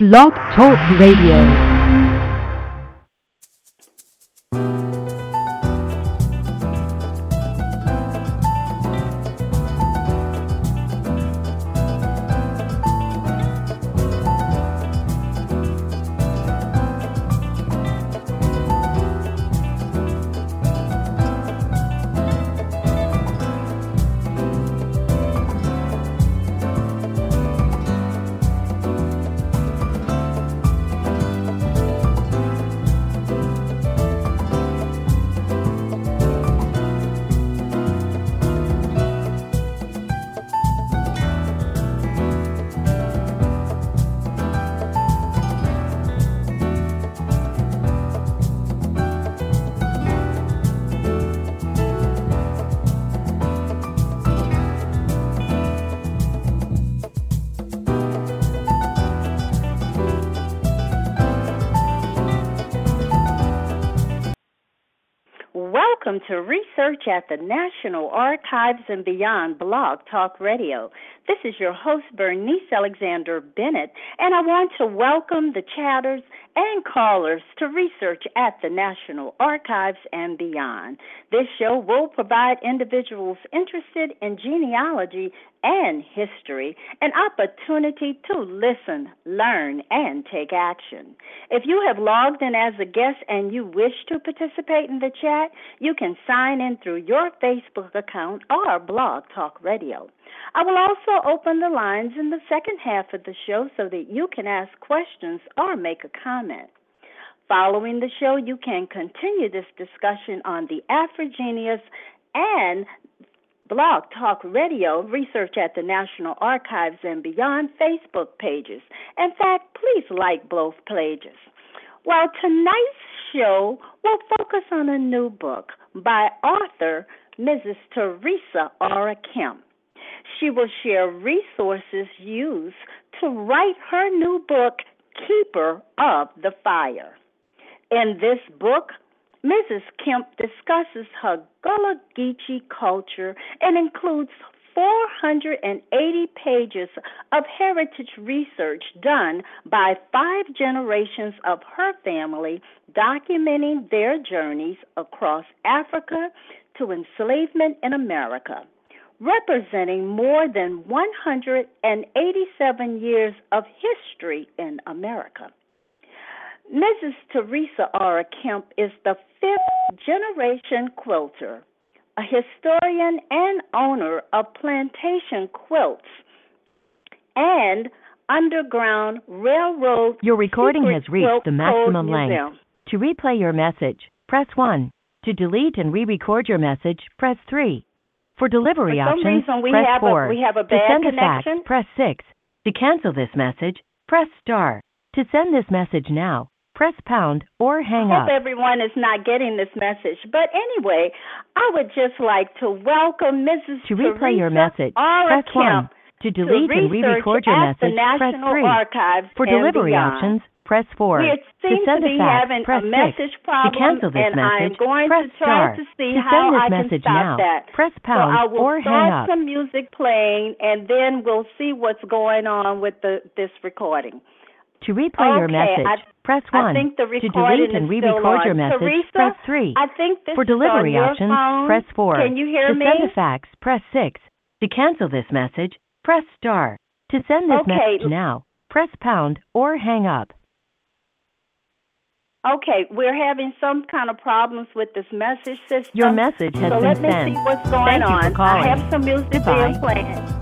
Blog Talk Radio. At the National Archives and Beyond Blog Talk Radio. This is your host, Bernice Alexander Bennett, and I want to welcome the chatters and callers to Research at the National Archives and Beyond. This show will provide individuals interested in genealogy and history an opportunity to listen, learn, and take action. If you have logged in as a guest and you wish to participate in the chat, you can sign in through your Facebook account or Blog Talk Radio. I will also open the lines in the second half of the show so that you can ask questions or make a comment. Following the show, you can continue this discussion on the AfriGeneas and Blog Talk Radio, research at the National Archives and Beyond Facebook pages. In fact, please like both pages. Well, tonight's show will focus on a new book by author Mrs. Teresa R. Kemp. She will share resources used to write her new book, Keeper of the Fire. In this book, Mrs. Kemp discusses her Gullah Geechee culture and includes 480 pages of heritage research done by five generations of her family documenting their journeys across Africa to enslavement in America, representing more than 187 years of history in America. Mrs. Teresa R. Kemp is the fifth generation quilter, a historian and owner of plantation quilts and Underground Railroad. Your recording has reached the maximum length. Museum. To replay your message, press 1. To delete and re-record your message, press 3. For delivery For options, press have a- 4. we have a to bad send a fax, press 6. To cancel this message, press star. To send this message now, press pound or hang I up. hope everyone is not getting this message. But anyway, I would just like to welcome Mrs. To replay your message, press 1. Kemp To to delete and re-record your message, press 3. Archives For delivery options, press 4. We to send to a be fax, having press a 6. message problem, to cancel this and I message, going press to try star. to see to how I can stop now, that. press So pound I will or start hang up. some music playing, and then we'll see what's going on with the this recording. To replay your message, I- press I 1. think the to delete and re-record your message, Teresa, press 3. I think this For delivery is on your options, phone. press 4. Can you hear to me? send a fax, press 6. To cancel this message, press star. To send this Okay. message now, press pound or hang up. Okay, we're having some kind of problems with this message system. Your message has so been let me sent. see what's going Thank you on. for calling. I have some music Goodbye. being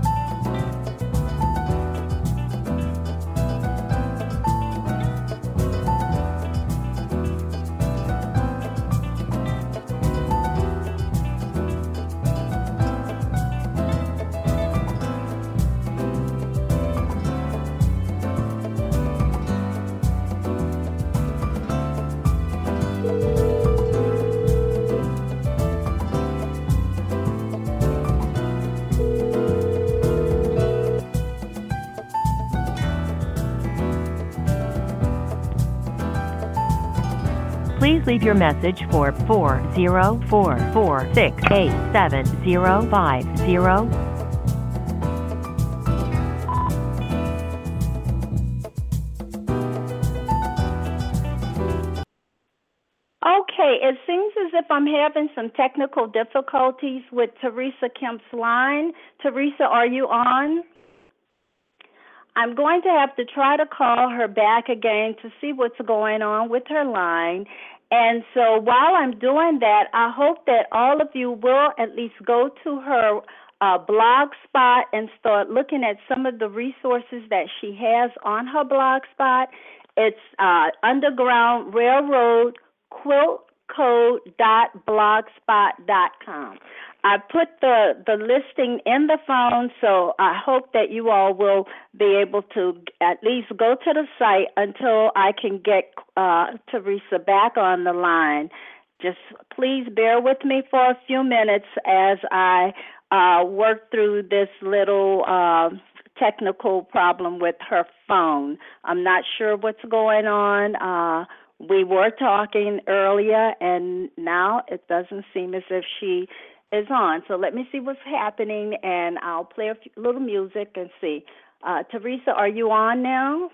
leave your message for four zero four four six eight seven zero five zero. Okay, it seems as if I'm having some technical difficulties with Teresa Kemp's line. Teresa, are you on? I'm going to have to try to call her back again to see what's going on with her line. And so while I'm doing that, I hope that all of you will at least go to her uh, blog spot and start looking at some of the resources that she has on her blog spot. It's uh, Underground Railroad Quilt code.blogspot.com. I put the the listing in the phone, so I hope that you all will be able to at least go to the site until I can get uh, Teresa back on the line. Just please bear with me for a few minutes as I uh, work through this little uh, technical problem with her phone. I'm not sure what's going on. Uh, we were talking earlier, and now it doesn't seem as if she is on. So let me see what's happening, and I'll play a few, little music and see. Uh, Teresa, are you on now?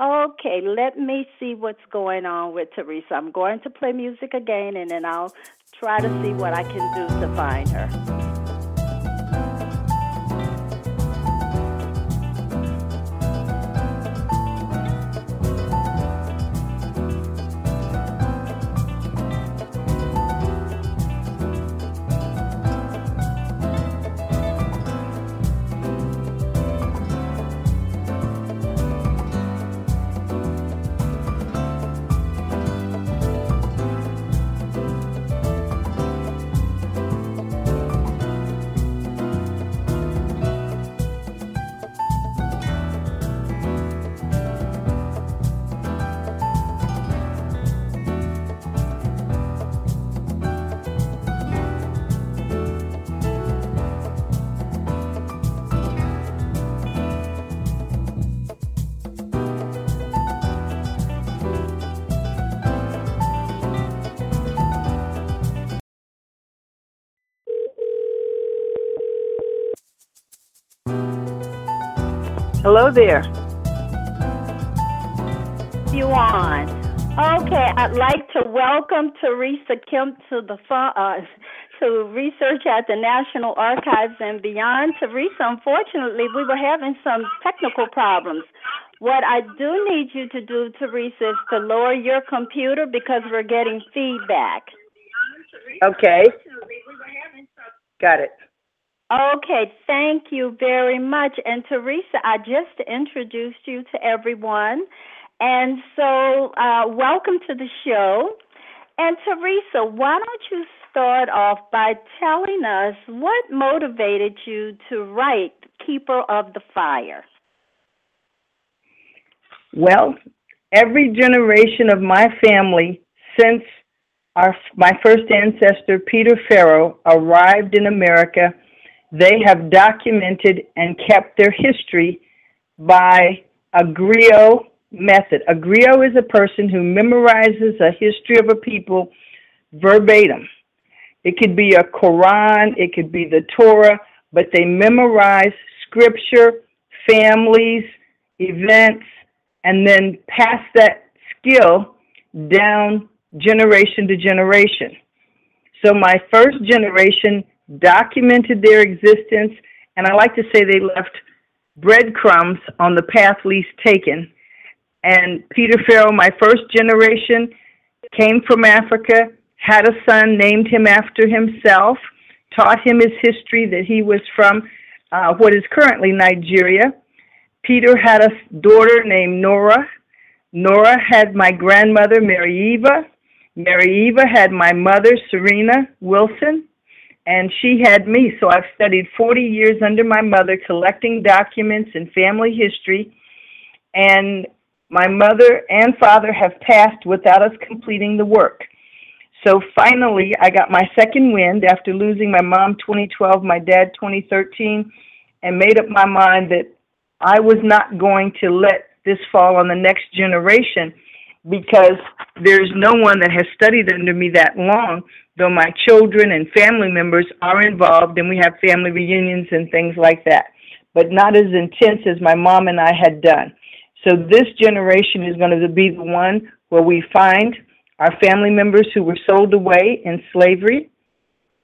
Okay, let me see what's going on with Teresa. I'm going to play music again, and then I'll try to see what I can do to find her. Hello there. You on? Okay, I'd like to welcome Teresa Kemp to the uh, to research at the National Archives and beyond. Teresa, unfortunately, we were having some technical problems. What I do need you to do, Teresa, is to lower your computer because we're getting feedback. Okay. Got it. Okay, thank you very much. And Teresa, I just introduced you to everyone. And so, uh, welcome to the show. And Teresa, why don't you start off by telling us what motivated you to write Keeper of the Fire? Well, every generation of my family since our, my first ancestor, Peter Farrow, arrived in America they have documented and kept their history by a griot method. A griot is a person who memorizes a history of a people verbatim. It could be a Quran, it could be the Torah, but they memorize scripture, families, events, and then pass that skill down generation to generation. So my first generation documented their existence, and I like to say they left breadcrumbs on the path least taken. And Peter Farrow, my first generation, came from Africa, had a son, named him after himself, taught him his history that he was from uh, what is currently Nigeria. Peter had a daughter named Nora. Nora had my grandmother, Mary Eva. Mary Eva had my mother, Serena Wilson and she had me. So I've studied 40 years under my mother, collecting documents and family history. And my mother and father have passed without us completing the work. So finally, I got my second wind after losing my mom 2012, my dad 2013, and made up my mind that I was not going to let this fall on the next generation because there's no one that has studied under me that long though my children and family members are involved and we have family reunions and things like that, but not as intense as my mom and I had done. So this generation is going to be the one where we find our family members who were sold away in slavery.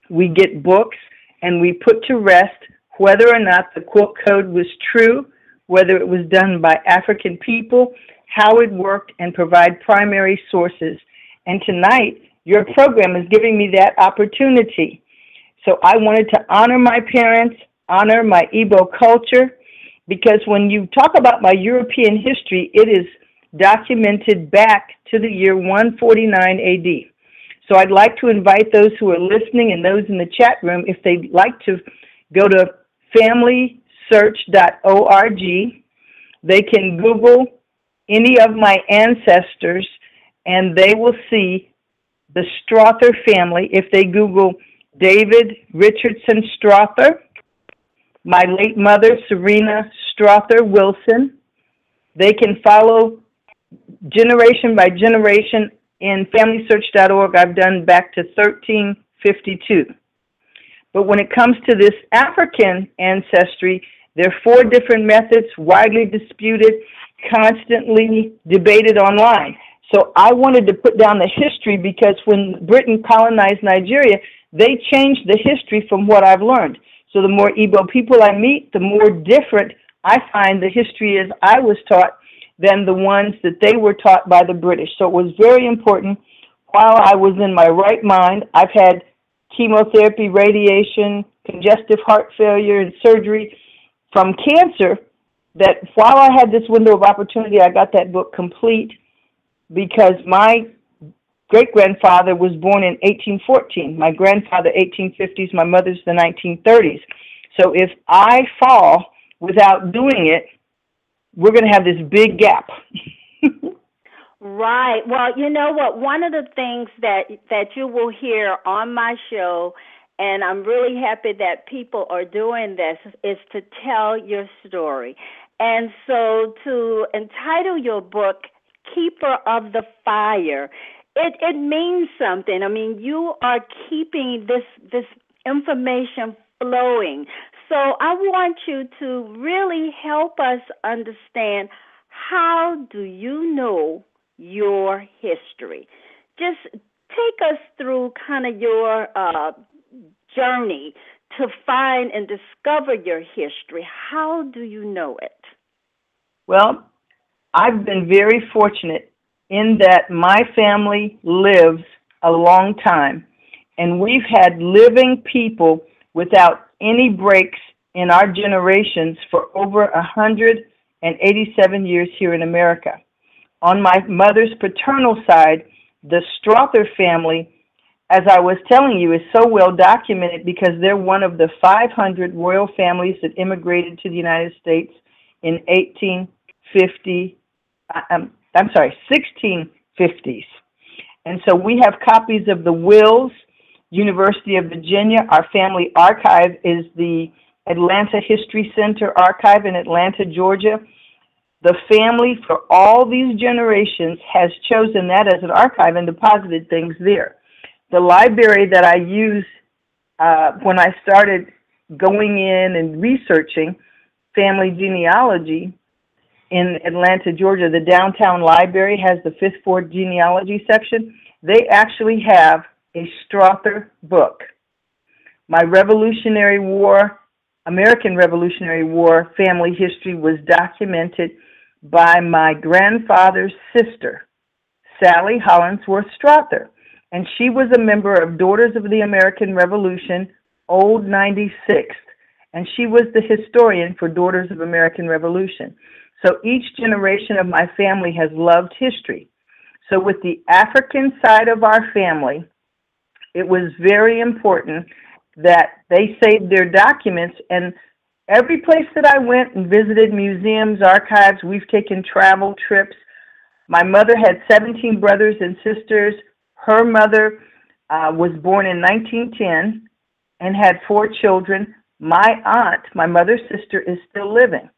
We get books and we put to rest whether or not the quilt code was true, whether it was done by African people, how it worked, and provide primary sources. And tonight, your program is giving me that opportunity. So I wanted to honor my parents, honor my Igbo culture, because when you talk about my European history, it is documented back to the year 149 AD. So I'd like to invite those who are listening and those in the chat room, if they'd like to go to familysearch.org, they can Google any of my ancestors and they will see the Strother family. If they Google David Richardson Strother, my late mother, Serena Strother Wilson, they can follow generation by generation in FamilySearch.org. I've done back to 1352. But when it comes to this African ancestry, there are four different methods, widely disputed, constantly debated online. So I wanted to put down the history because when Britain colonized Nigeria, they changed the history from what I've learned. So the more Igbo people I meet, the more different I find the history is I was taught than the ones that they were taught by the British. So it was very important while I was in my right mind. I've had chemotherapy, radiation, congestive heart failure, and surgery from cancer. That while I had this window of opportunity, I got that book complete because my great grandfather was born in 1814. My grandfather, 1850s. My mother's the 1930s. So if I fall without doing it, we're going to have this big gap. right. Well, you know what? One of the things that that you will hear on my show and I'm really happy that people are doing this is to tell your story. And so to entitle your book Keeper of the Fire, it it means something. I mean, you are keeping this this information flowing. So I want you to really help us understand how do you know your history? Just take us through kind of your uh, journey to find and discover your history. How do you know it? Well, I've been very fortunate in that my family lives a long time, and we've had living people without any breaks in our generations for over 187 years here in America. On my mother's paternal side, the Strother family, as I was telling you, is so well documented because they're one of the 500 royal families that immigrated to the United States in 1850. Um, I'm sorry, 1650s. And so we have copies of the wills University of Virginia. Our family archive is the Atlanta History Center archive in Atlanta, Georgia. The family for all these generations has chosen that as an archive and deposited things there. The library that I use uh, when I started going in and researching family genealogy in Atlanta, Georgia, the downtown library has the Fifth Ward genealogy section. They actually have a Strother book. My Revolutionary War, American Revolutionary War family history was documented by my grandfather's sister, Sally Hollingsworth Strother. And she was a member of Daughters of the American Revolution, Old 96th. And she was the historian for Daughters of American Revolution. So each generation of my family has loved history. So with the African side of our family, it was very important that they saved their documents and every place that I went and visited museums, archives, we've taken travel trips. My mother had 17 brothers and sisters. Her mother uh, was born in 1910 and had four children. My aunt, my mother's sister, is still living,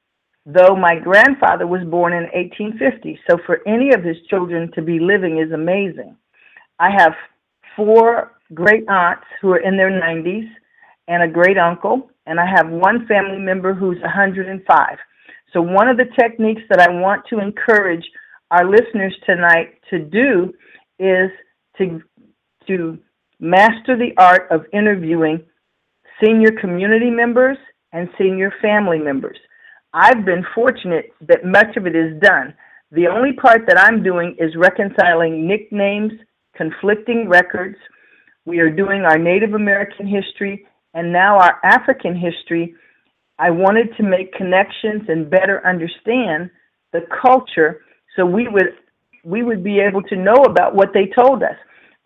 though my grandfather was born in 1850. So for any of his children to be living is amazing. I have four great aunts who are in their 90s and a great uncle, and I have one family member who's 105. So, one of the techniques that I want to encourage our listeners tonight to do is to to master the art of interviewing senior community members and senior family members. I've been fortunate that much of it is done. The only part that I'm doing is reconciling nicknames, conflicting records. We are doing our Native American history and now our African history. I wanted to make connections and better understand the culture so we would we would be able to know about what they told us.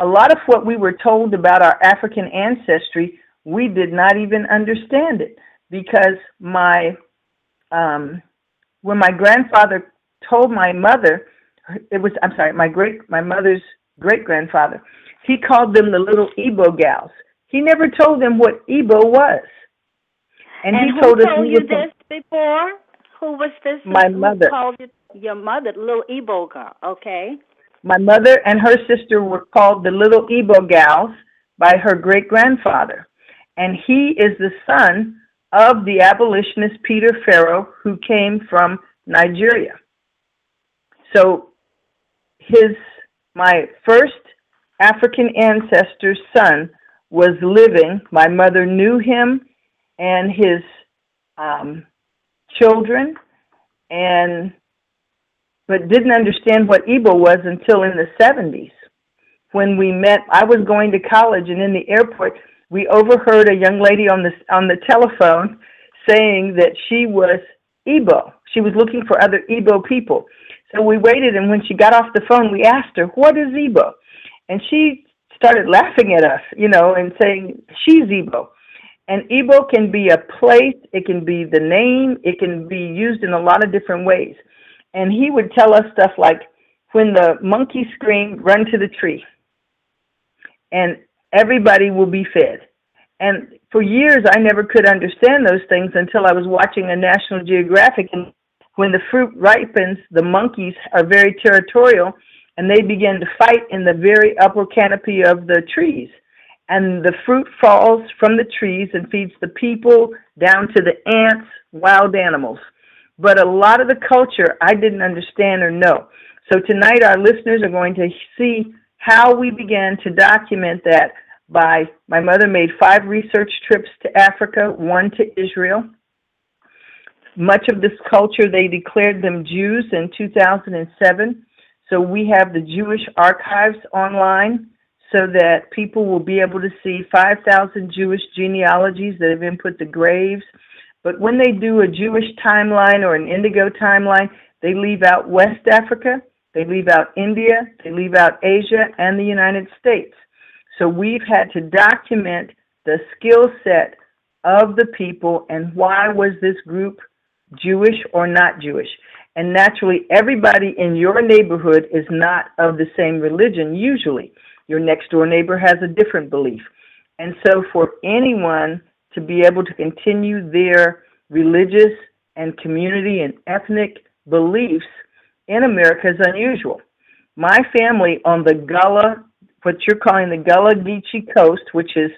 A lot of what we were told about our African ancestry, we did not even understand it because my um, when my grandfather told my mother, it was I'm sorry, my great my mother's great grandfather, he called them the little Igbo gals. He never told them what Igbo was. And, and he told us told you this before? Who was this? My mother. Called you, your mother, little Igbo girl. Okay. My mother and her sister were called the little Igbo gals by her great grandfather, and he is the son of the abolitionist Peter Farrow, who came from Nigeria. So, his my first African ancestor's son was living. My mother knew him and his um, children, and but didn't understand what Igbo was until in the 70s when we met. I was going to college, and in the airport, we overheard a young lady on the on the telephone saying that she was Igbo. She was looking for other Igbo people. So we waited, and when she got off the phone, we asked her, "What is Igbo?" And she started laughing at us, you know, and saying she's Igbo. And Igbo can be a place, it can be the name, it can be used in a lot of different ways. And he would tell us stuff like, when the monkey screamed, run to the tree. And everybody will be fed. And for years, I never could understand those things until I was watching a National Geographic. And when the fruit ripens, the monkeys are very territorial and they begin to fight in the very upper canopy of the trees and the fruit falls from the trees and feeds the people down to the ants, wild animals. But a lot of the culture I didn't understand or know. So tonight our listeners are going to see how we began to document that by my mother made five research trips to Africa, one to Israel. Much of this culture, they declared them Jews in 2007. So we have the Jewish archives online so that people will be able to see 5,000 Jewish genealogies that have been put to graves. But when they do a Jewish timeline or an indigo timeline, they leave out West Africa, they leave out India, they leave out Asia, and the United States. So we've had to document the skill set of the people and why was this group Jewish or not Jewish. And naturally, everybody in your neighborhood is not of the same religion, usually. Your next door neighbor has a different belief. And so, for anyone to be able to continue their religious and community and ethnic beliefs in America is unusual. My family on the Gullah, what you're calling the Gullah Geechee Coast, which is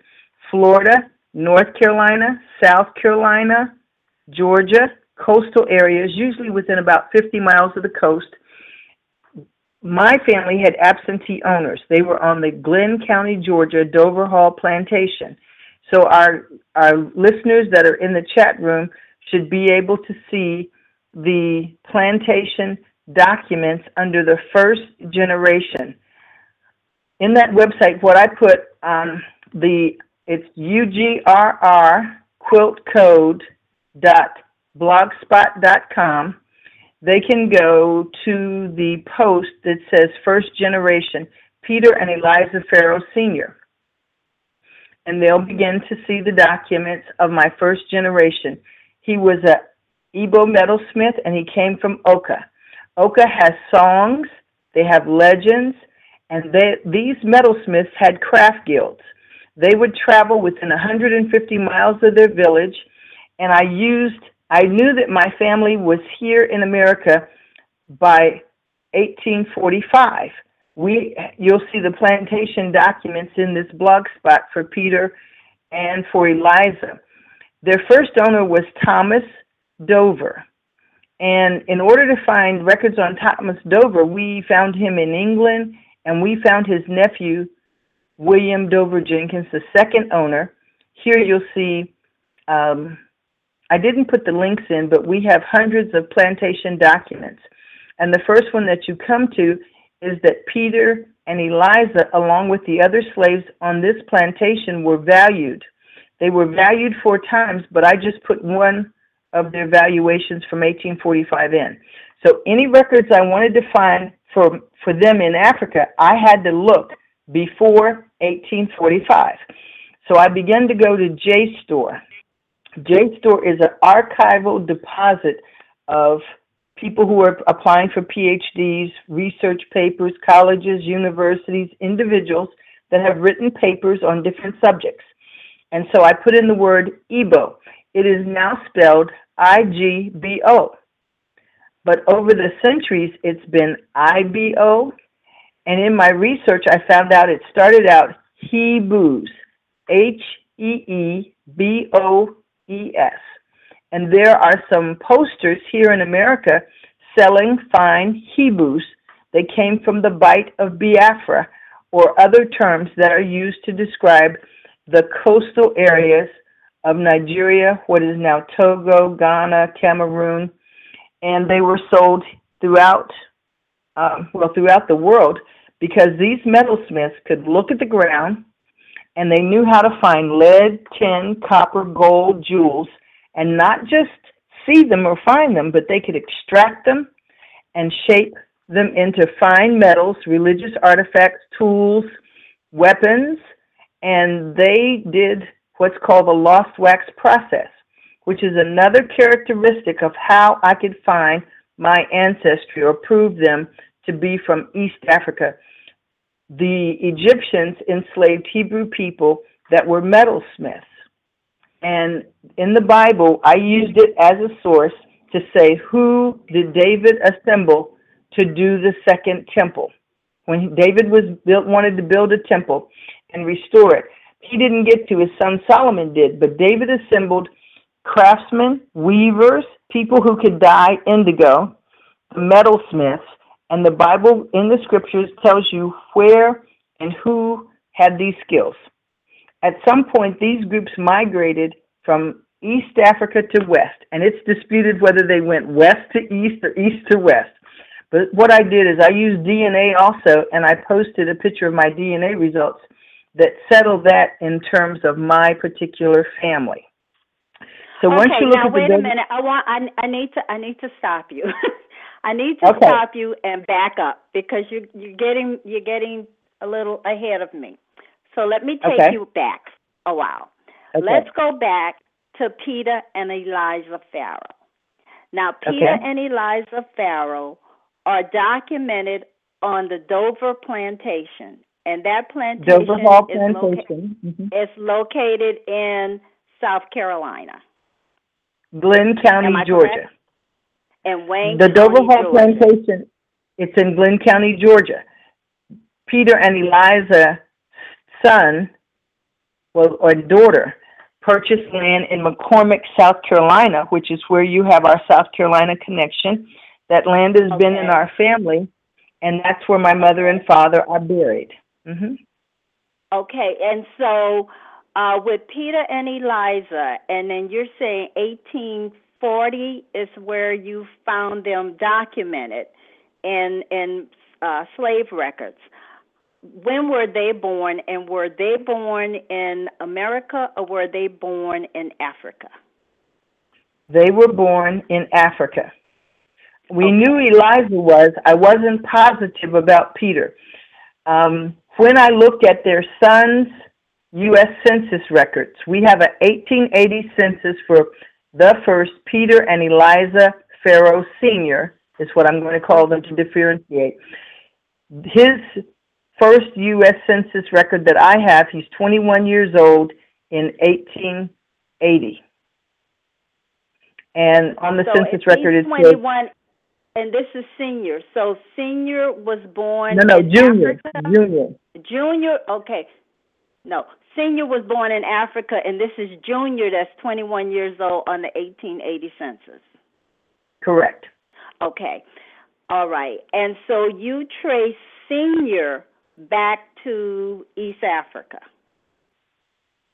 Florida, North Carolina, South Carolina, Georgia, coastal areas, usually within about 50 miles of the coast, my family had absentee owners. They were on the Glynn County, Georgia Dover Hall plantation. So our our listeners that are in the chat room should be able to see the plantation documents under the first generation. In that website, what I put um, the it's ugrr quilt code dot blogspot dot com. they can go to the post that says First Generation, Peter and Eliza Farrow Sr. And they'll begin to see the documents of my first generation. He was a Igbo metalsmith and he came from Awka. Awka has songs, they have legends, and they, these metalsmiths had craft guilds. They would travel within 150 miles of their village, and I used I knew that my family was here in America by 1845. We, you'll see the plantation documents in this blog spot for Peter and for Eliza. Their first owner was Thomas Dover. And in order to find records on Thomas Dover, we found him in England and we found his nephew, William Dover Jenkins, the second owner. Here you'll see, um, I didn't put the links in, but we have hundreds of plantation documents. And the first one that you come to is that Peter and Eliza, along with the other slaves on this plantation, were valued. They were valued four times, but I just put one of their valuations from 1845 in. So any records I wanted to find for, for them in Africa, I had to look before 1845. So I began to go to JSTOR. JSTOR is an archival deposit of people who are applying for PhDs, research papers, colleges, universities, individuals that have written papers on different subjects. And so I put in the word Igbo. It is now spelled I G B O. But over the centuries, it's been IBO. And in my research, I found out it started out Heeboes, H E E B O E S. And there are some posters here in America selling fine Heeboes. They came from the Bight of Biafra or other terms that are used to describe the coastal areas of Nigeria, what is now Togo, Ghana, Cameroon, and they were sold throughout, um, well, throughout the world because these metalsmiths could look at the ground and they knew how to find lead, tin, copper, gold, jewels and not just see them or find them, but they could extract them and shape them into fine metals, religious artifacts, tools, weapons, and they did what's called the lost wax process, which is another characteristic of how I could find my ancestry or prove them to be from East Africa. The Egyptians enslaved Hebrew people that were metalsmiths. And in the Bible, I used it as a source to say, who did David assemble to do the second temple? When David was built, wanted to build a temple and restore it, he didn't get to. His son Solomon did, but David assembled craftsmen, weavers, people who could dye indigo, the metalsmiths, and the Bible in the scriptures tells you where and who had these skills. At some point, these groups migrated from East Africa to West, and it's disputed whether they went west to east or east to west. But what I did is I used DNA also, and I posted a picture of my DNA results that settled that in terms of my particular family. So once okay, you look now at wait a minute. I want. I, I need to. I need to stop you. I need to okay. stop you and back up because you you're getting you're getting a little ahead of me. So let me take okay. you back a while. Okay. Let's go back to Peter and Eliza Farrow. Now, Peter okay. and Eliza Farrow are documented on the Dover plantation, and that plantation, Dover Hall is, plantation. Mm-hmm. is located in South Carolina. Glynn County, Georgia. And Wayne The Dover Hall Georgia. plantation, it's in Glynn County, Georgia. Peter and Eliza son well, or daughter purchased land in McCormick, South Carolina, which is where you have our South Carolina connection. That land has been in our family, and that's where my mother and father are buried. Mm-hmm. Okay, and so uh, with Peter and Eliza, and then you're saying 1840 is where you found them documented in in uh, slave records when were they born and were they born in America or were they born in Africa? They were born in Africa. We okay. knew Eliza was. I wasn't positive about Peter. Um, when I looked at their son's U.S. Census records, we have an 1880 census for the first Peter and Eliza Farrow Sr., is what I'm going to call them to differentiate. His first U.S. Census record that I have, he's 21 years old in 1880. And on the so census record, it 21, says, and this is senior. So senior was born. No, no, junior, Africa? junior. Junior, okay. No, senior was born in Africa, and this is junior. That's 21 years old on the 1880 census. Correct. Okay. All right. And so you trace senior back to East Africa?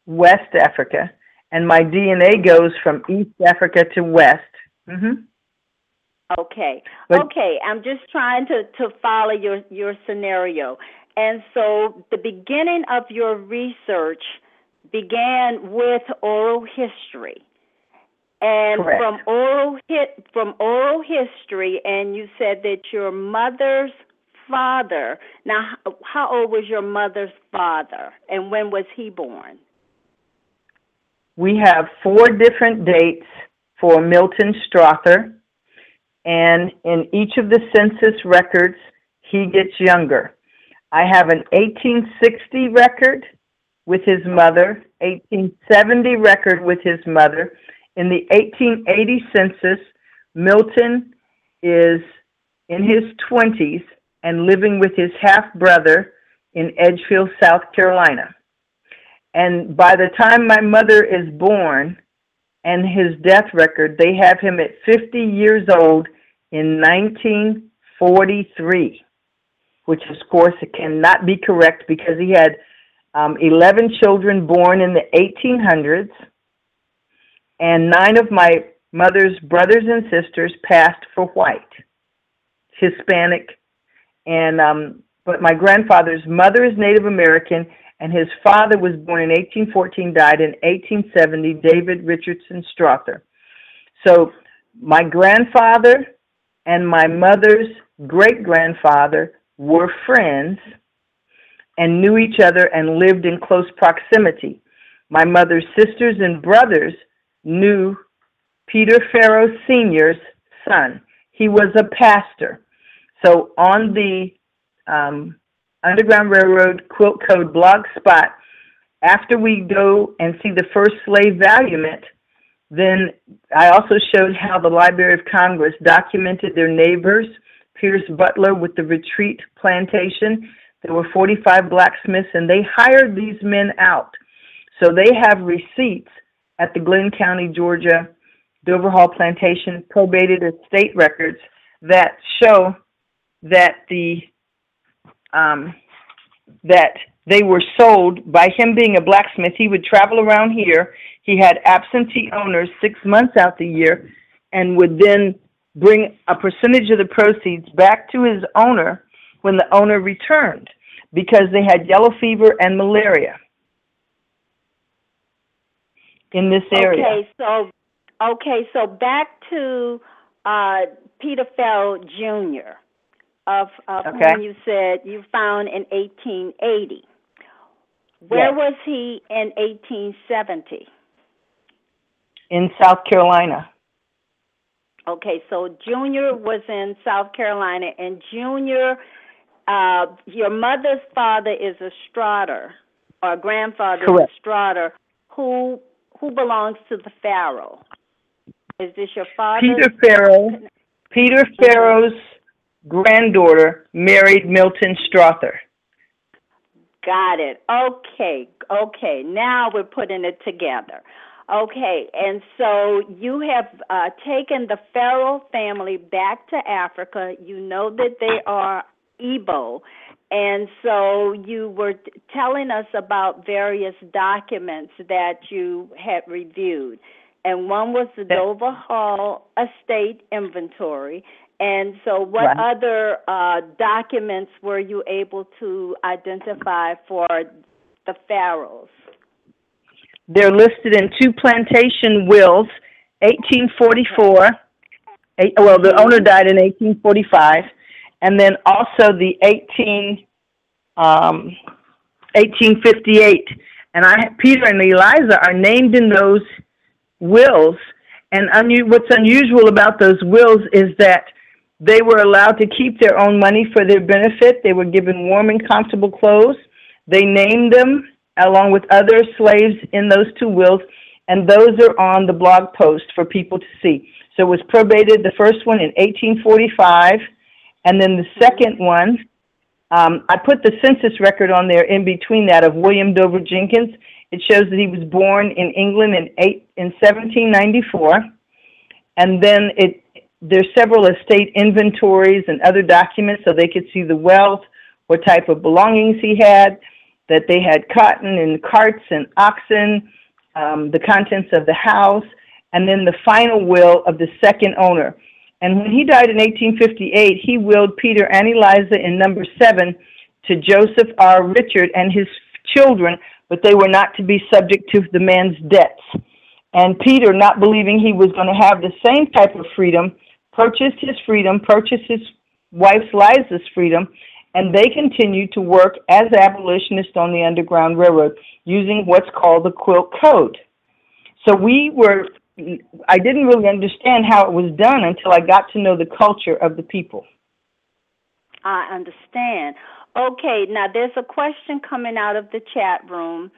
West Africa. And my DNA goes from East Africa to West. Mm-hmm. Okay. But- okay. I'm just trying to, to follow your, your scenario. And so the beginning of your research began with oral history. And Correct. from oral hit from oral history and you said that your mother's father now how old was your mother's father and when was he born? We have four different dates for Milton Strother, and in each of the census records, he gets younger. I have an 1860 record with his mother, 1870 record with his mother. In the 1880 census, Milton is in his 20s and living with his half brother in Edgefield, South Carolina. And by the time my mother is born and his death record, they have him at 50 years old in 1943, which of course cannot be correct because he had um, 11 children born in the 1800s, and nine of my mother's brothers and sisters passed for white, Hispanic, and um, but my grandfather's mother is Native American, and his father was born in 1814, died in 1870, David Richardson Strother. So my grandfather and my mother's great grandfather were friends and knew each other and lived in close proximity. My mother's sisters and brothers knew Peter Farrow Sr.'s son. He was a pastor. So on the um, Underground Railroad Quilt Code blog spot, after we go and see the first slave valuement, then I also showed how the Library of Congress documented their neighbors, Pierce Butler with the Retreat Plantation. There were 45 blacksmiths, and they hired these men out. So they have receipts at the Glynn County, Georgia Dover Hall Plantation probated estate records that show that the um, that they were sold by him being a blacksmith. He would travel around here. He had absentee owners six months out the year, and would then bring a percentage of the proceeds back to his owner when the owner returned because they had yellow fever and malaria in this area. Okay, so okay, so back to uh, Peter Farrell Jr. of of Okay. whom you said you found in 1880. Where Yes. was he in 1870? in South Carolina. Okay, so Junior was in South Carolina, and Junior, uh, your mother's father is a Strother, or grandfather Correct. is a Strother, who who belongs to the Farrow. Is this your father? Peter Farrow, Peter Farrow's granddaughter married Milton Strother. Got it. Okay, okay. Now we're putting it together. Okay, and so you have uh, taken the Farrow family back to Africa. You know that they are Igbo, and so you were t- telling us about various documents that you had reviewed. And one was the. Dover Hall Estate Inventory. And so, what Right. other uh, documents were you able to identify for the Farrows? They're listed in two plantation wills, 1844. Eight, well, the owner died in 1845, and then also the 18, um, 1858. And I, Peter and Eliza are named in those wills. And unu- what's unusual about those wills is that they were allowed to keep their own money for their benefit. They were given warm and comfortable clothes. They named them along with other slaves in those two wills, and those are on the blog post for people to see. So it was probated, the first one in 1845, and then the second one, um, I put the census record on there in between that of William Dover Jenkins. It shows that he was born in England in eight in 1794, and then it there's several estate inventories and other documents so they could see the wealth, what type of belongings he had, that they had cotton and carts and oxen, um, the contents of the house, and then the final will of the second owner. And when he died in 1858, he willed Peter and Eliza in number seven to Joseph R. Richard and his children, but they were not to be subject to the man's debts. And Peter, not believing he was going to have the same type of freedom, purchased his freedom, purchased his wife's Liza's freedom, and they continued to work as abolitionists on the Underground Railroad using what's called the Quilt Code. So we were, I didn't really understand how it was done until I got to know the culture of the people. I understand. Okay, now there's a question coming out of the chat room.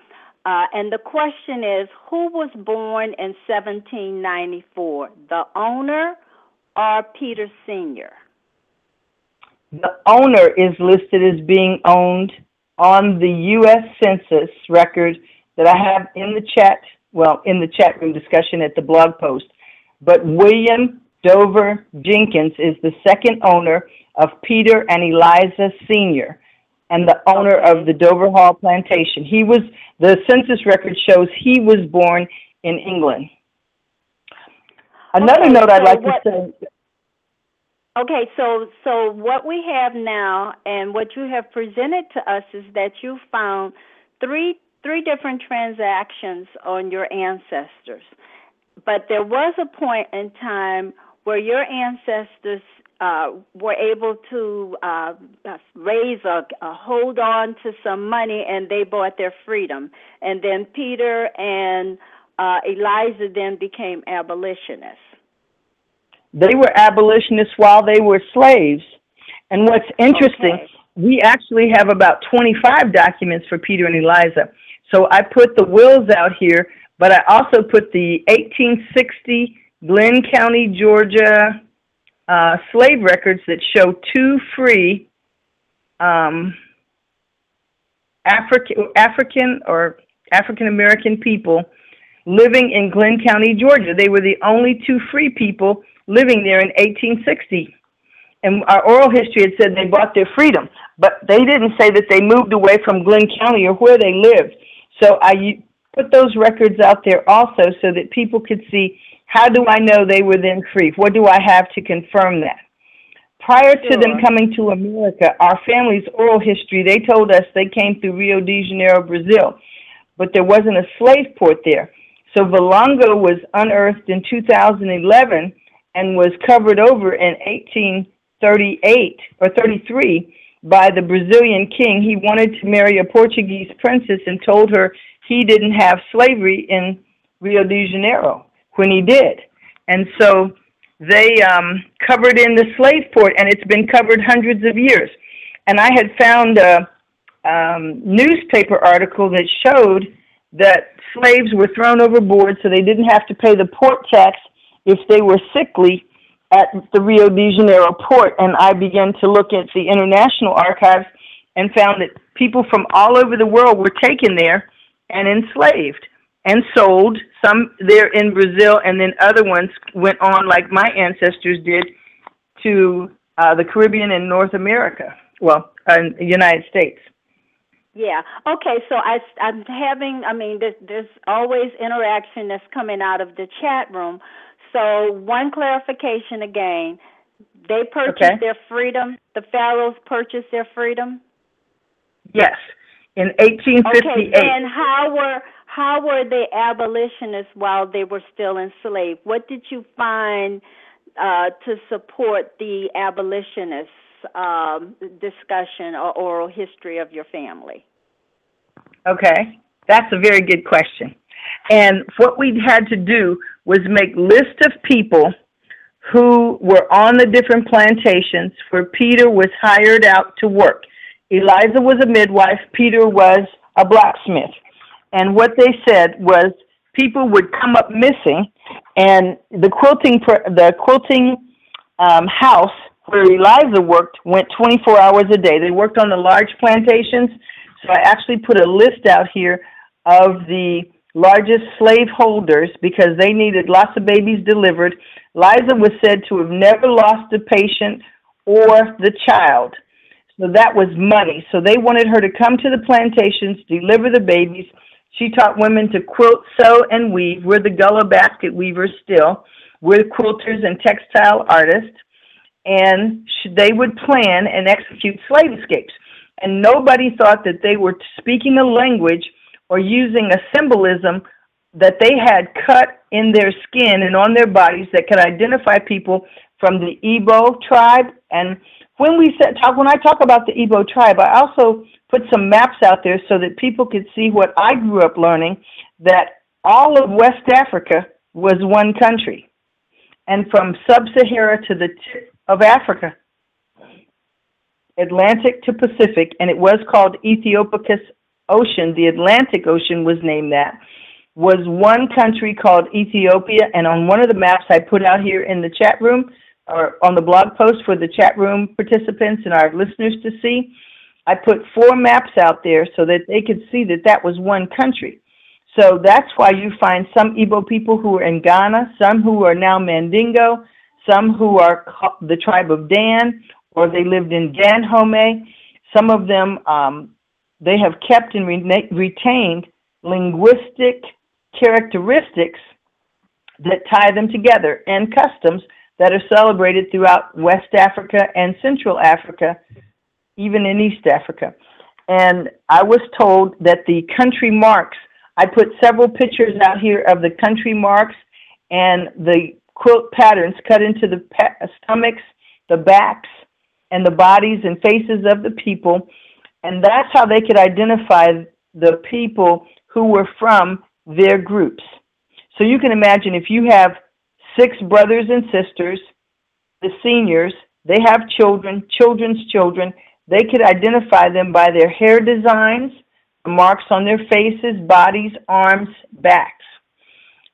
Uh, and the question is Who was born in 1794, the owner or Peter Sr.? The owner is listed as being owned on the U.S. Census record that I have in the chat, well, in the chat room discussion at the blog post. But William Dover Jenkins is the second owner of Peter and Eliza Sr and the owner of the Dover Hall plantation. He was the census record shows he was born in England. Another okay, note I'd so like what, to say. Okay, so so what we have now and what you have presented to us is that you found three three different transactions on your ancestors. But there was a point in time where your ancestors uh, were able to uh, raise a, a hold on to some money and they bought their freedom. And then Peter and uh, Eliza then became abolitionists. They were abolitionists while they were slaves. And what's interesting, okay. we actually have about 25 documents for Peter and Eliza. So I put the wills out here, but I also put the 1860 Glynn County, Georgia uh, slave records that show two free um, African African or African American people living in Glynn County, Georgia. They were the only two free people living there in 1860. And our oral history had said they bought their freedom, but they didn't say that they moved away from Glynn County or where they lived. So I put those records out there also so that people could see how do I know they were then free? What do I have to confirm that? Prior sure. to them coming to America, our family's oral history, they told us they came through Rio de Janeiro, Brazil, but there wasn't a slave port there. So Valongo was unearthed in 2011 and was covered over in 1838 or 33 by the Brazilian king. He wanted to marry a Portuguese princess and told her he didn't have slavery in Rio de Janeiro when he did. And so they um, covered in the slave port, and it's been covered hundreds of years. And I had found a um, newspaper article that showed that slaves were thrown overboard so they didn't have to pay the port tax if they were sickly at the Rio de Janeiro port. And I began to look at the international archives and found that people from all over the world were taken there and enslaved and sold. Some there in Brazil, and then other ones went on, like my ancestors did, to uh, the Caribbean and North America. Well, uh, United States. Yeah. Okay. So I, I'm having. I mean, there's, there's always interaction that's coming out of the chat room. So one clarification again. They purchased okay. their freedom. The Farrows purchased their freedom. Yes, in 1858. Okay. And how were how were they abolitionists while they were still enslaved? What did you find uh, to support the abolitionists um, discussion or oral history of your family? Okay, that's a very good question. And what we had to do was make list of people who were on the different plantations where Peter was hired out to work. Eliza was a midwife, Peter was a blacksmith and what they said was people would come up missing, and the quilting the quilting um, house where Eliza worked went 24 hours a day. They worked on the large plantations, so I actually put a list out here of the largest slaveholders because they needed lots of babies delivered. Liza was said to have never lost a patient or the child. So that was money. So they wanted her to come to the plantations, deliver the babies. She taught women to quilt, sew, and weave. We're the Gullah basket weavers still. We're quilters and textile artists. And they would plan and execute slave escapes. And nobody thought that they were speaking a language or using a symbolism that they had cut in their skin and on their bodies that could identify people from the Igbo tribe. And when we said, talk, when I talk about the Igbo tribe, I also put some maps out there so that people could see what I grew up learning that all of West Africa was one country. And from sub Sahara to the tip of Africa, Atlantic to Pacific, and it was called Ethiopicus Ocean, the Atlantic Ocean was named that was one country called Ethiopia. And on one of the maps I put out here in the chat room, or on the blog post for the chat room participants and our listeners to see, I put four maps out there so that they could see that that was one country. So that's why you find some Igbo people who are in Ghana, some who are now Mandingo, some who are the tribe of Dan, or they lived in Dahomey. Some of them, um, they have kept and re- retained linguistic characteristics that tie them together and customs that are celebrated throughout West Africa and Central Africa, even in East Africa. And I was told that the country marks, I put several pictures out here of the country marks and the quilt patterns cut into the stomachs, the backs, and the bodies and faces of the people. And that's how they could identify the people who were from their groups. So you can imagine if you have six brothers and sisters, the seniors, they have children, children's children, they could identify them by their hair designs, marks on their faces, bodies, arms, backs,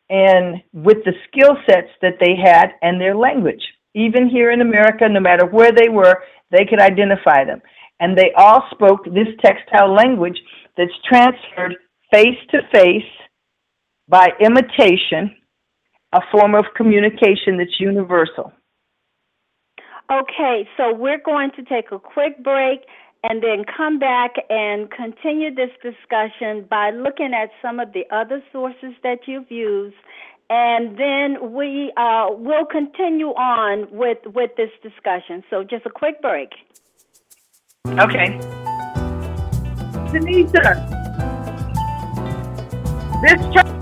and with the skill sets that they had and their language. Even here in America, no matter where they were, they could identify them. And they all spoke this textile language that's transferred face to face by imitation, a form of communication that's universal. Okay, so we're going to take a quick break and then come back and continue this discussion by looking at some of the other sources that you've used and then we uh, will continue on with with this discussion. So just a quick break. Okay. Denise, this.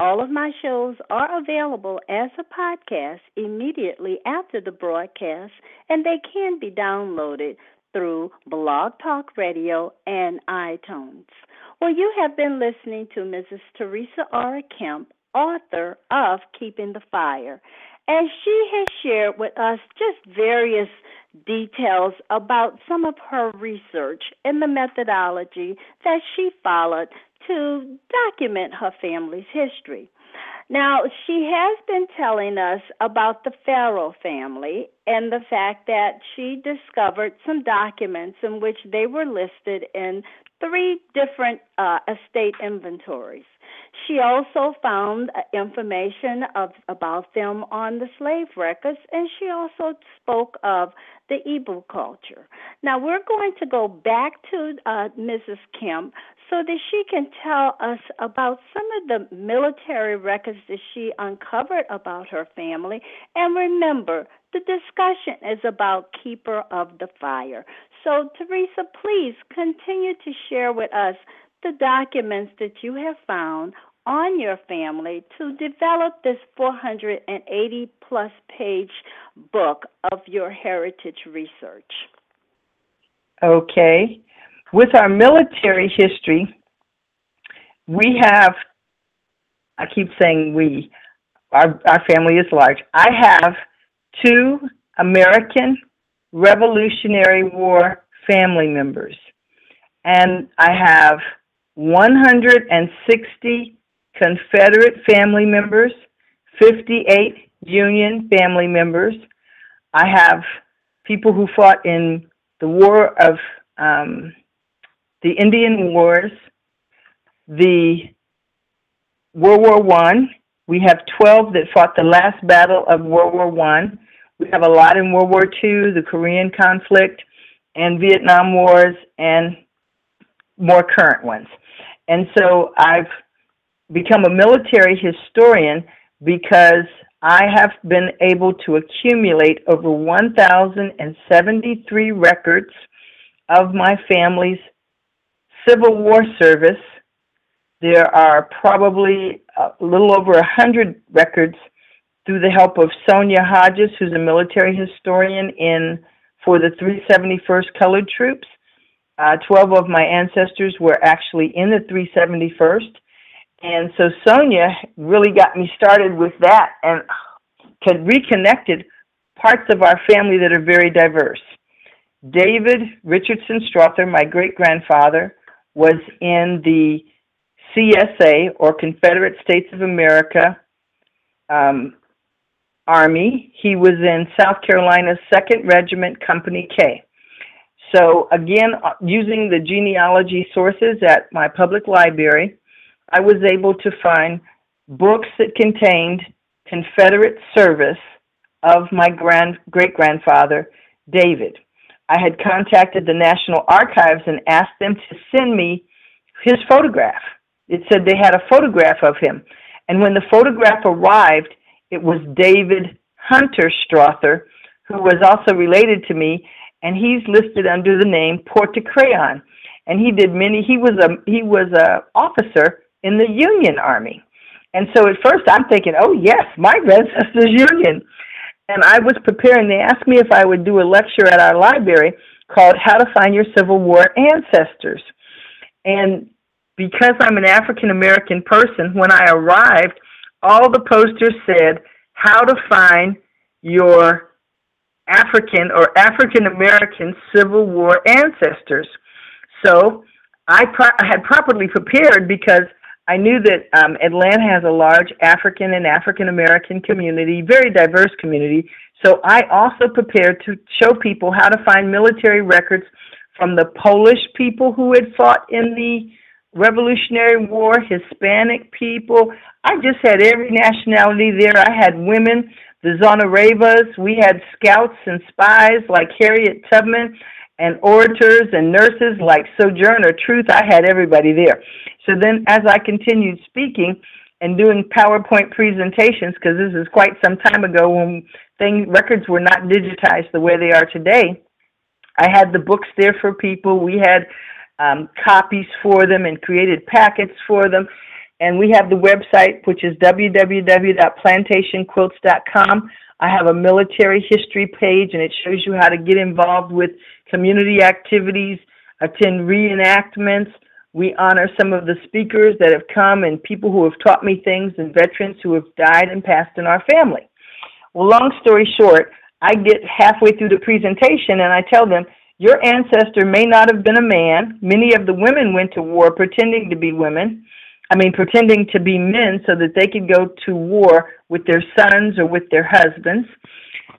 All of my shows are available as a podcast immediately after the broadcast, and they can be downloaded through Blog Talk Radio and iTunes. Well, you have been listening to Mrs. Teresa R. Kemp, author of Keeping the Fire, and she has shared with us just various details about some of her research and the methodology that she followed to document her family's history. Now, she has been telling us about the Farrell family and the fact that she discovered some documents in which they were listed in three different uh, estate inventories. she also found uh, information of about them on the slave records, and she also spoke of the Igbo culture. Now we're going to go back to uh, Mrs. Kemp so that she can tell us about some of the military records that she uncovered about her family. And remember, the discussion is about Keeper of the Fire. So, Teresa, please continue to share with us the documents that you have found on your family to develop this 480 plus page book of your heritage research. Okay. With our military history, we have, I keep saying we, our, our family is large. I have two American Revolutionary War family members, and I have 160 Confederate family members, 58 Union family members. I have people who fought in the War of um, the Indian Wars, the World War One. We have 12 that fought the last battle of World War One. We have a lot in World War II, the Korean conflict, and Vietnam Wars, and more current ones. And so I've become a military historian because I have been able to accumulate over 1,073 records of my family's Civil War service. There are probably a little over 100 records through the help of Sonia Hodges, who's a military historian in for the 371st Colored Troops. Uh, 12 of my ancestors were actually in the 371st. And so Sonia really got me started with that and reconnected parts of our family that are very diverse. David Richardson Strother, my great grandfather, was in the CSA or Confederate States of America um, Army. He was in South Carolina's 2nd Regiment, Company K. So, again, uh, using the genealogy sources at my public library, I was able to find books that contained Confederate service of my grand great grandfather, David. I had contacted the National Archives and asked them to send me his photograph. It said they had a photograph of him. And when the photograph arrived, it was David Hunter Strother, who was also related to me, and he's listed under the name Porte Crayon. And he did many. He was a he was a officer in the Union Army. And so at first I'm thinking, oh, yes, my ancestors Union. And I was preparing. They asked me if I would do a lecture at our library called How to Find Your Civil War Ancestors. And because I'm an African American person, when I arrived, all the posters said how to find your African or African American Civil War ancestors. So I, pro- I had properly prepared because I knew that um, Atlanta has a large African and African American community, very diverse community. So I also prepared to show people how to find military records from the Polish people who had fought in the Revolutionary War, Hispanic people. I just had every nationality there. I had women, the Zonarevas. We had scouts and spies like Harriet Tubman and orators and nurses like Sojourner Truth. I had everybody there. So then, as I continued speaking and doing PowerPoint presentations, because this is quite some time ago when thing records were not digitized the way they are today, I had the books there for people. We had um, copies for them and created packets for them. And we have the website, which is www.plantationquilts.com. I have a military history page, and it shows you how to get involved with community activities, attend reenactments. We honor some of the speakers that have come and people who have taught me things and veterans who have died and passed in our family. Well, long story short, I get halfway through the presentation and I tell them, your ancestor may not have been a man. Many of the women went to war pretending to be women. I mean, pretending to be men so that they could go to war with their sons or with their husbands.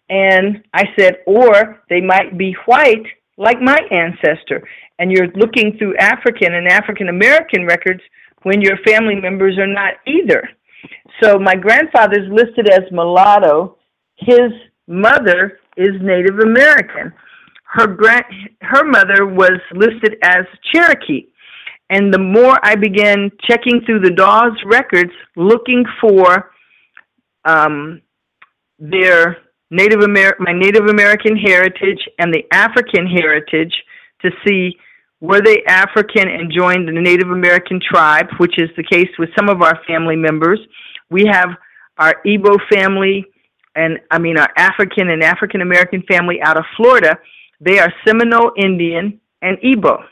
And I said, or they might be white like my ancestor. And you're looking through African and African American records when your family members are not either. So my grandfather's listed as mulatto. His mother is Native American. Her grand her mother was listed as Cherokee. And the more I began checking through the Dawes records, looking for um, their Native Amer- my Native American heritage and the African heritage to see were they African and joined the Native American tribe, which is the case with some of our family members. We have our Igbo family and I mean our African and African American family out of Florida. They are Seminole Indian and Igbo.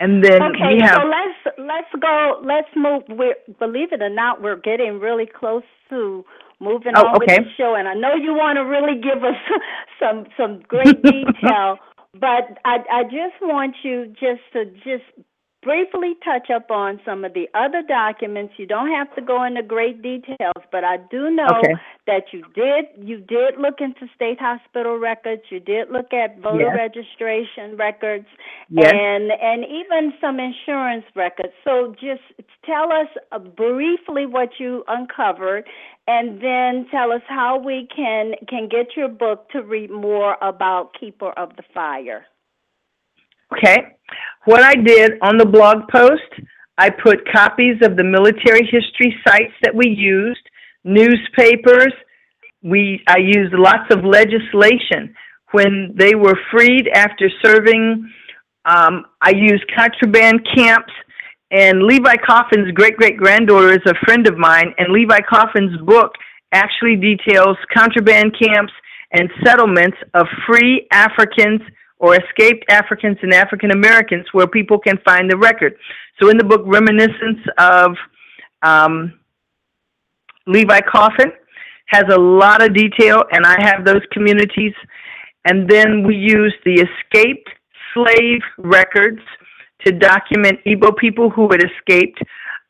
And then okay, we have so let's let's go. Let's move. We're, believe it or not, we're getting really close to moving Oh, on okay. with the show, and I know you want to really give us some some great detail, but I I just want you just to just briefly touch up on some of the other documents. You don't have to go into great details, but I do know Okay. that you did you did look into state hospital records. You did look at voter Yes. registration records Yes. and and even some insurance records. So just tell us uh, briefly what you uncovered, and then tell us how we can can get your book to read more about Keeper of the Fire. Okay. What I did on the blog post, I put copies of the military history sites that we used, newspapers. We I used lots of legislation when they were freed after serving. Um, I used contraband camps, and Levi Coffin's great great granddaughter is a friend of mine, and Levi Coffin's book actually details contraband camps and settlements of free Africans or escaped Africans and African Americans where people can find the record. So in the book Reminiscence of um, Levi Coffin has a lot of detail, and I have those communities. And then we use the escaped slave records to document Igbo people who had escaped.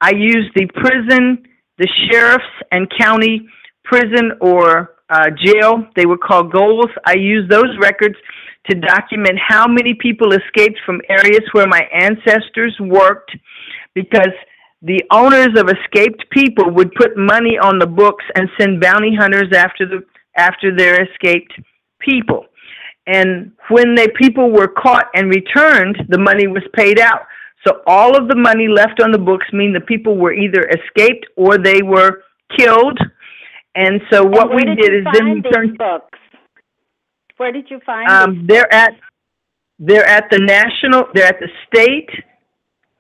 I use the prison, the sheriff's and county prison or uh, jail. They were called goals. I use those records to document how many people escaped from areas where my ancestors worked because the owners of escaped people would put money on the books and send bounty hunters after the after their escaped people. And when the people were caught and returned, the money was paid out. So all of the money left on the books mean the people were either escaped or they were killed. And so what and we did did is then we turned books. Where did you find um, they're at they're at the national they're at the state,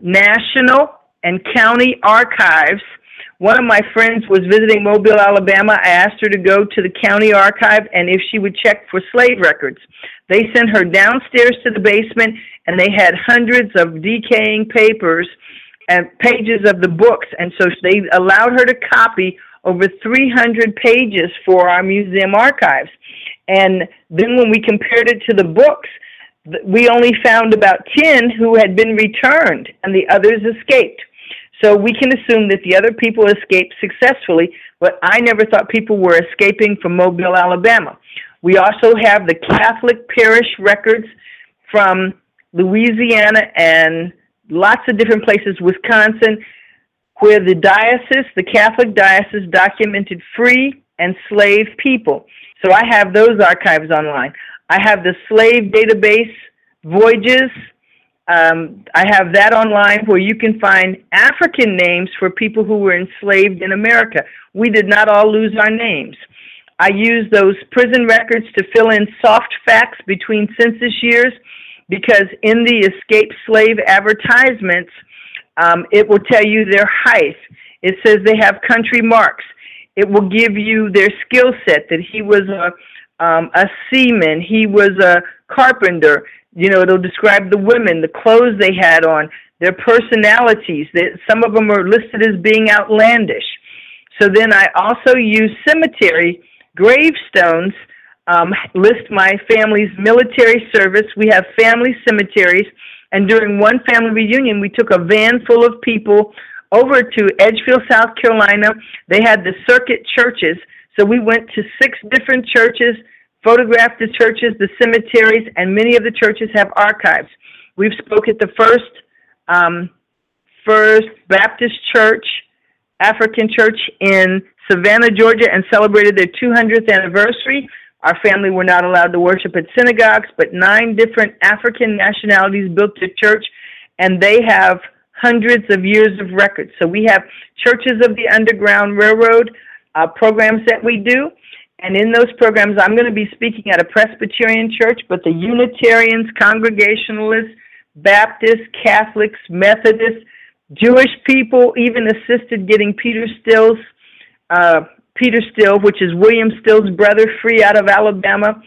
national, and county archives. One of my friends was visiting Mobile, Alabama. I asked her to go to the county archive and if she would check for slave records. They sent her downstairs to the basement and they had hundreds of decaying papers and pages of the books and so they allowed her to copy over 300 pages for our museum archives. And then when we compared it to the books, we only found about 10 who had been returned and the others escaped. So we can assume that the other people escaped successfully, but I never thought people were escaping from Mobile, Alabama. We also have the Catholic parish records from Louisiana and lots of different places, Wisconsin, where the diocese, the Catholic diocese, documented free and slave people. So I have those archives online. I have the slave database voyages. Um, I have that online where you can find African names for people who were enslaved in America. We did not all lose our names. I use those prison records to fill in soft facts between census years because in the escaped slave advertisements, um, it will tell you their height. It says they have country marks. It will give you their skill set that he was a, um, a seaman, he was a carpenter. You know, it'll describe the women, the clothes they had on, their personalities. That some of them are listed as being outlandish. So then I also use cemetery gravestones. Um, list my family's military service. We have family cemeteries, and during one family reunion, we took a van full of people over to Edgefield, South Carolina. They had the circuit churches, so we went to six different churches, photographed the churches, the cemeteries, and many of the churches have archives. We've spoke at the first um, First Baptist Church, African Church in Savannah, Georgia, and celebrated their 200th anniversary. Our family were not allowed to worship at synagogues, but nine different African nationalities built a church, and they have hundreds of years of records. So we have Churches of the Underground Railroad uh, programs that we do. And in those programs, I'm going to be speaking at a Presbyterian church, but the Unitarians, Congregationalists, Baptists, Catholics, Methodists, Jewish people even assisted getting Peter Stills, uh, Peter Still, which is William Still's brother, free out of Alabama.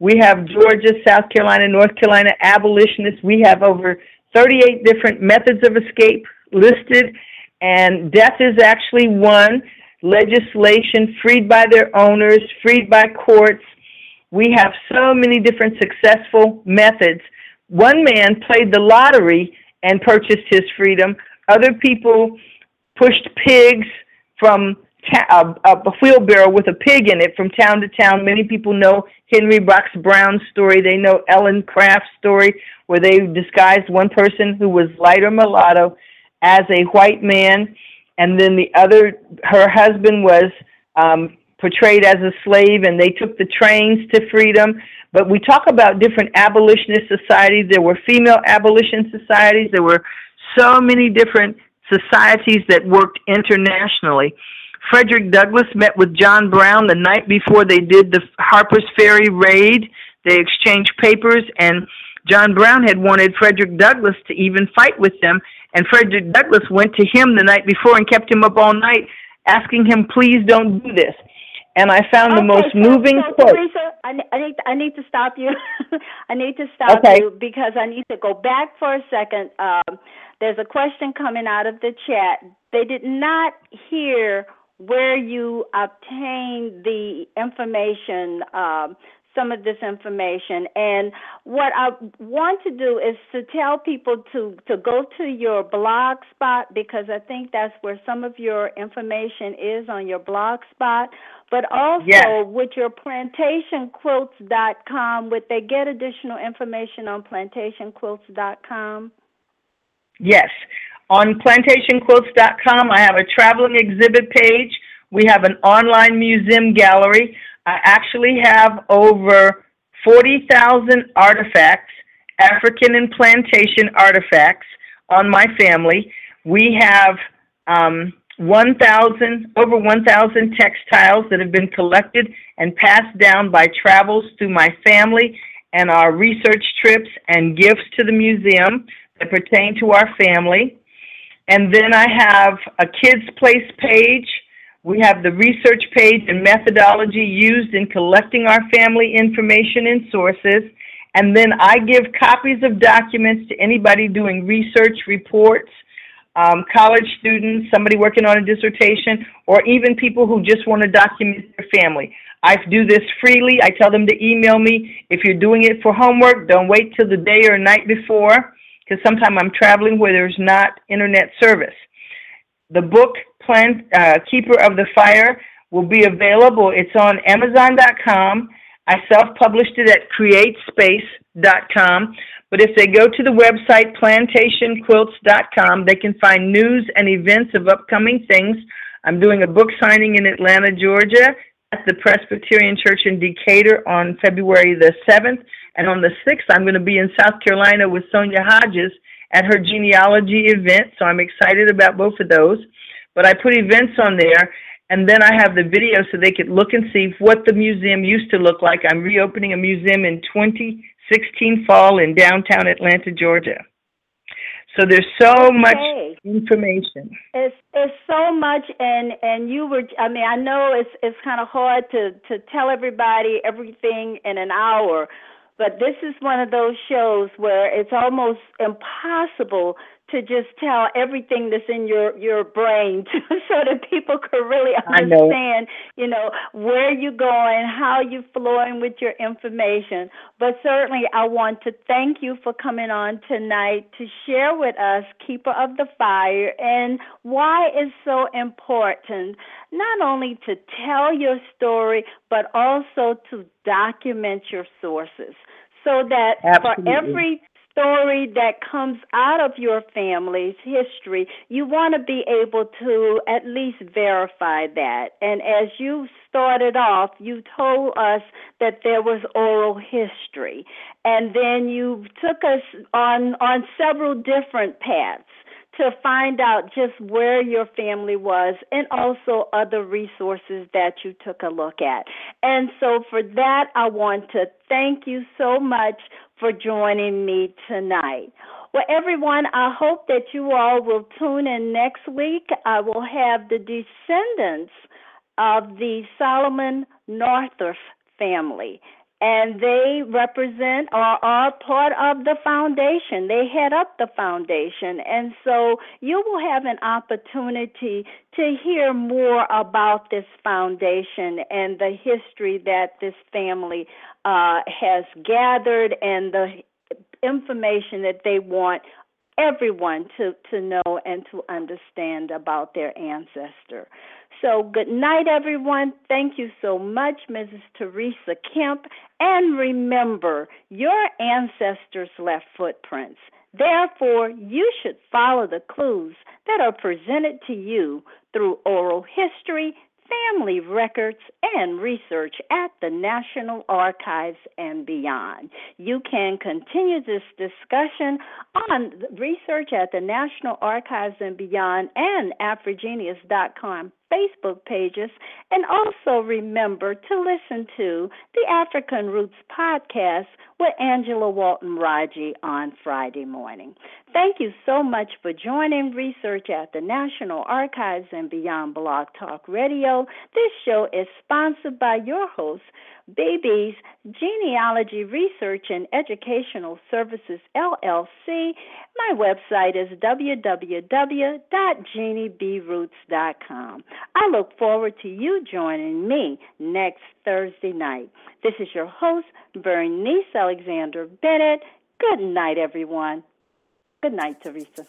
We have Georgia, South Carolina, North Carolina abolitionists. We have over 38 different methods of escape listed, and death is actually one legislation freed by their owners, freed by courts. We have so many different successful methods. One man played the lottery and purchased his freedom. Other people pushed pigs from ta- a, a wheelbarrow with a pig in it from town to town. Many people know Henry Box Brown's story. They know Ellen Craft's story, where they disguised one person who was lighter mulatto as a white man and then the other, her husband was um, portrayed as a slave, and they took the trains to freedom. But we talk about different abolitionist societies. There were female abolition societies. There were so many different societies that worked internationally. Frederick Douglass met with John Brown the night before they did the Harper's Ferry raid. They exchanged papers, and John Brown had wanted Frederick Douglass to even fight with them, and Frederick Douglass went to him the night before and kept him up all night, asking him, "Please don't do this." And I found okay, the most so, moving so, quote. Teresa, I, I need I need to stop you. I need to stop okay. you because I need to go back for a second. Um, there's a question coming out of the chat. They did not hear where you obtain the information um, some of this information. And what I want to do is to tell people to, to go to your blog spot because I think that's where some of your information is on your blog spot. But also yes. with your plantationquilts.com, would they get additional information on plantationquilts.com? Yes. On plantationquilts.com, I have a traveling exhibit page. We have an online museum gallery. I actually have over 40,000 artifacts, African and plantation artifacts on my family. We have um, 1,000, over 1,000 textiles that have been collected and passed down by travels through my family and our research trips and gifts to the museum that pertain to our family. And then I have a Kids Place page we have the research page and methodology used in collecting our family information and sources. And then I give copies of documents to anybody doing research reports, um, college students, somebody working on a dissertation, or even people who just want to document their family. I do this freely. I tell them to email me. If you're doing it for homework, don't wait till the day or night before, because sometimes I'm traveling where there's not internet service. The book Plant uh, Keeper of the Fire will be available. It's on Amazon.com. I self-published it at CreateSpace.com. But if they go to the website plantationquilts.com, they can find news and events of upcoming things. I'm doing a book signing in Atlanta, Georgia at the Presbyterian Church in Decatur on February the 7th. And on the 6th, I'm going to be in South Carolina with Sonia Hodges at her genealogy event. So I'm excited about both of those. But I put events on there, and then I have the video so they could look and see what the museum used to look like. I'm reopening a museum in 2016 fall in downtown Atlanta, Georgia. So there's so okay. much information. It's it's so much, and and you were. I mean, I know it's it's kind of hard to to tell everybody everything in an hour, but this is one of those shows where it's almost impossible to just tell everything that's in your your brain to, so that people could really understand know. you know where you're going how you're flowing with your information but certainly i want to thank you for coming on tonight to share with us keeper of the fire and why it's so important not only to tell your story but also to document your sources so that Absolutely. for every story that comes out of your family's history, you want to be able to at least verify that. And as you started off, you told us that there was oral history, and then you took us on on several different paths to find out just where your family was and also other resources that you took a look at. And so for that, I want to thank you so much for joining me tonight. Well, everyone, I hope that you all will tune in next week. I will have the descendants of the Solomon Northup family and they represent or are part of the foundation. They head up the foundation. And so you will have an opportunity to hear more about this foundation and the history that this family uh, has gathered and the information that they want everyone to, to know and to understand about their ancestor. So, good night, everyone. Thank you so much, Mrs. Teresa Kemp. And remember, your ancestors left footprints. Therefore, you should follow the clues that are presented to you through oral history, family records, and research at the National Archives and beyond. You can continue this discussion on research at the National Archives and beyond and AfriGeneas.com Facebook pages, and also remember to listen to the African Roots podcast with Angela Walton Raji on Friday morning. Thank you so much for joining research at the National Archives and Beyond Blog Talk Radio. This show is sponsored by your host, BB's Genealogy Research and Educational Services LLC. My website is www.jeanniebroots.com. I look forward to you joining me next Thursday night. This is your host, Bernice Alexander Bennett. Good night, everyone. Good night, Teresa.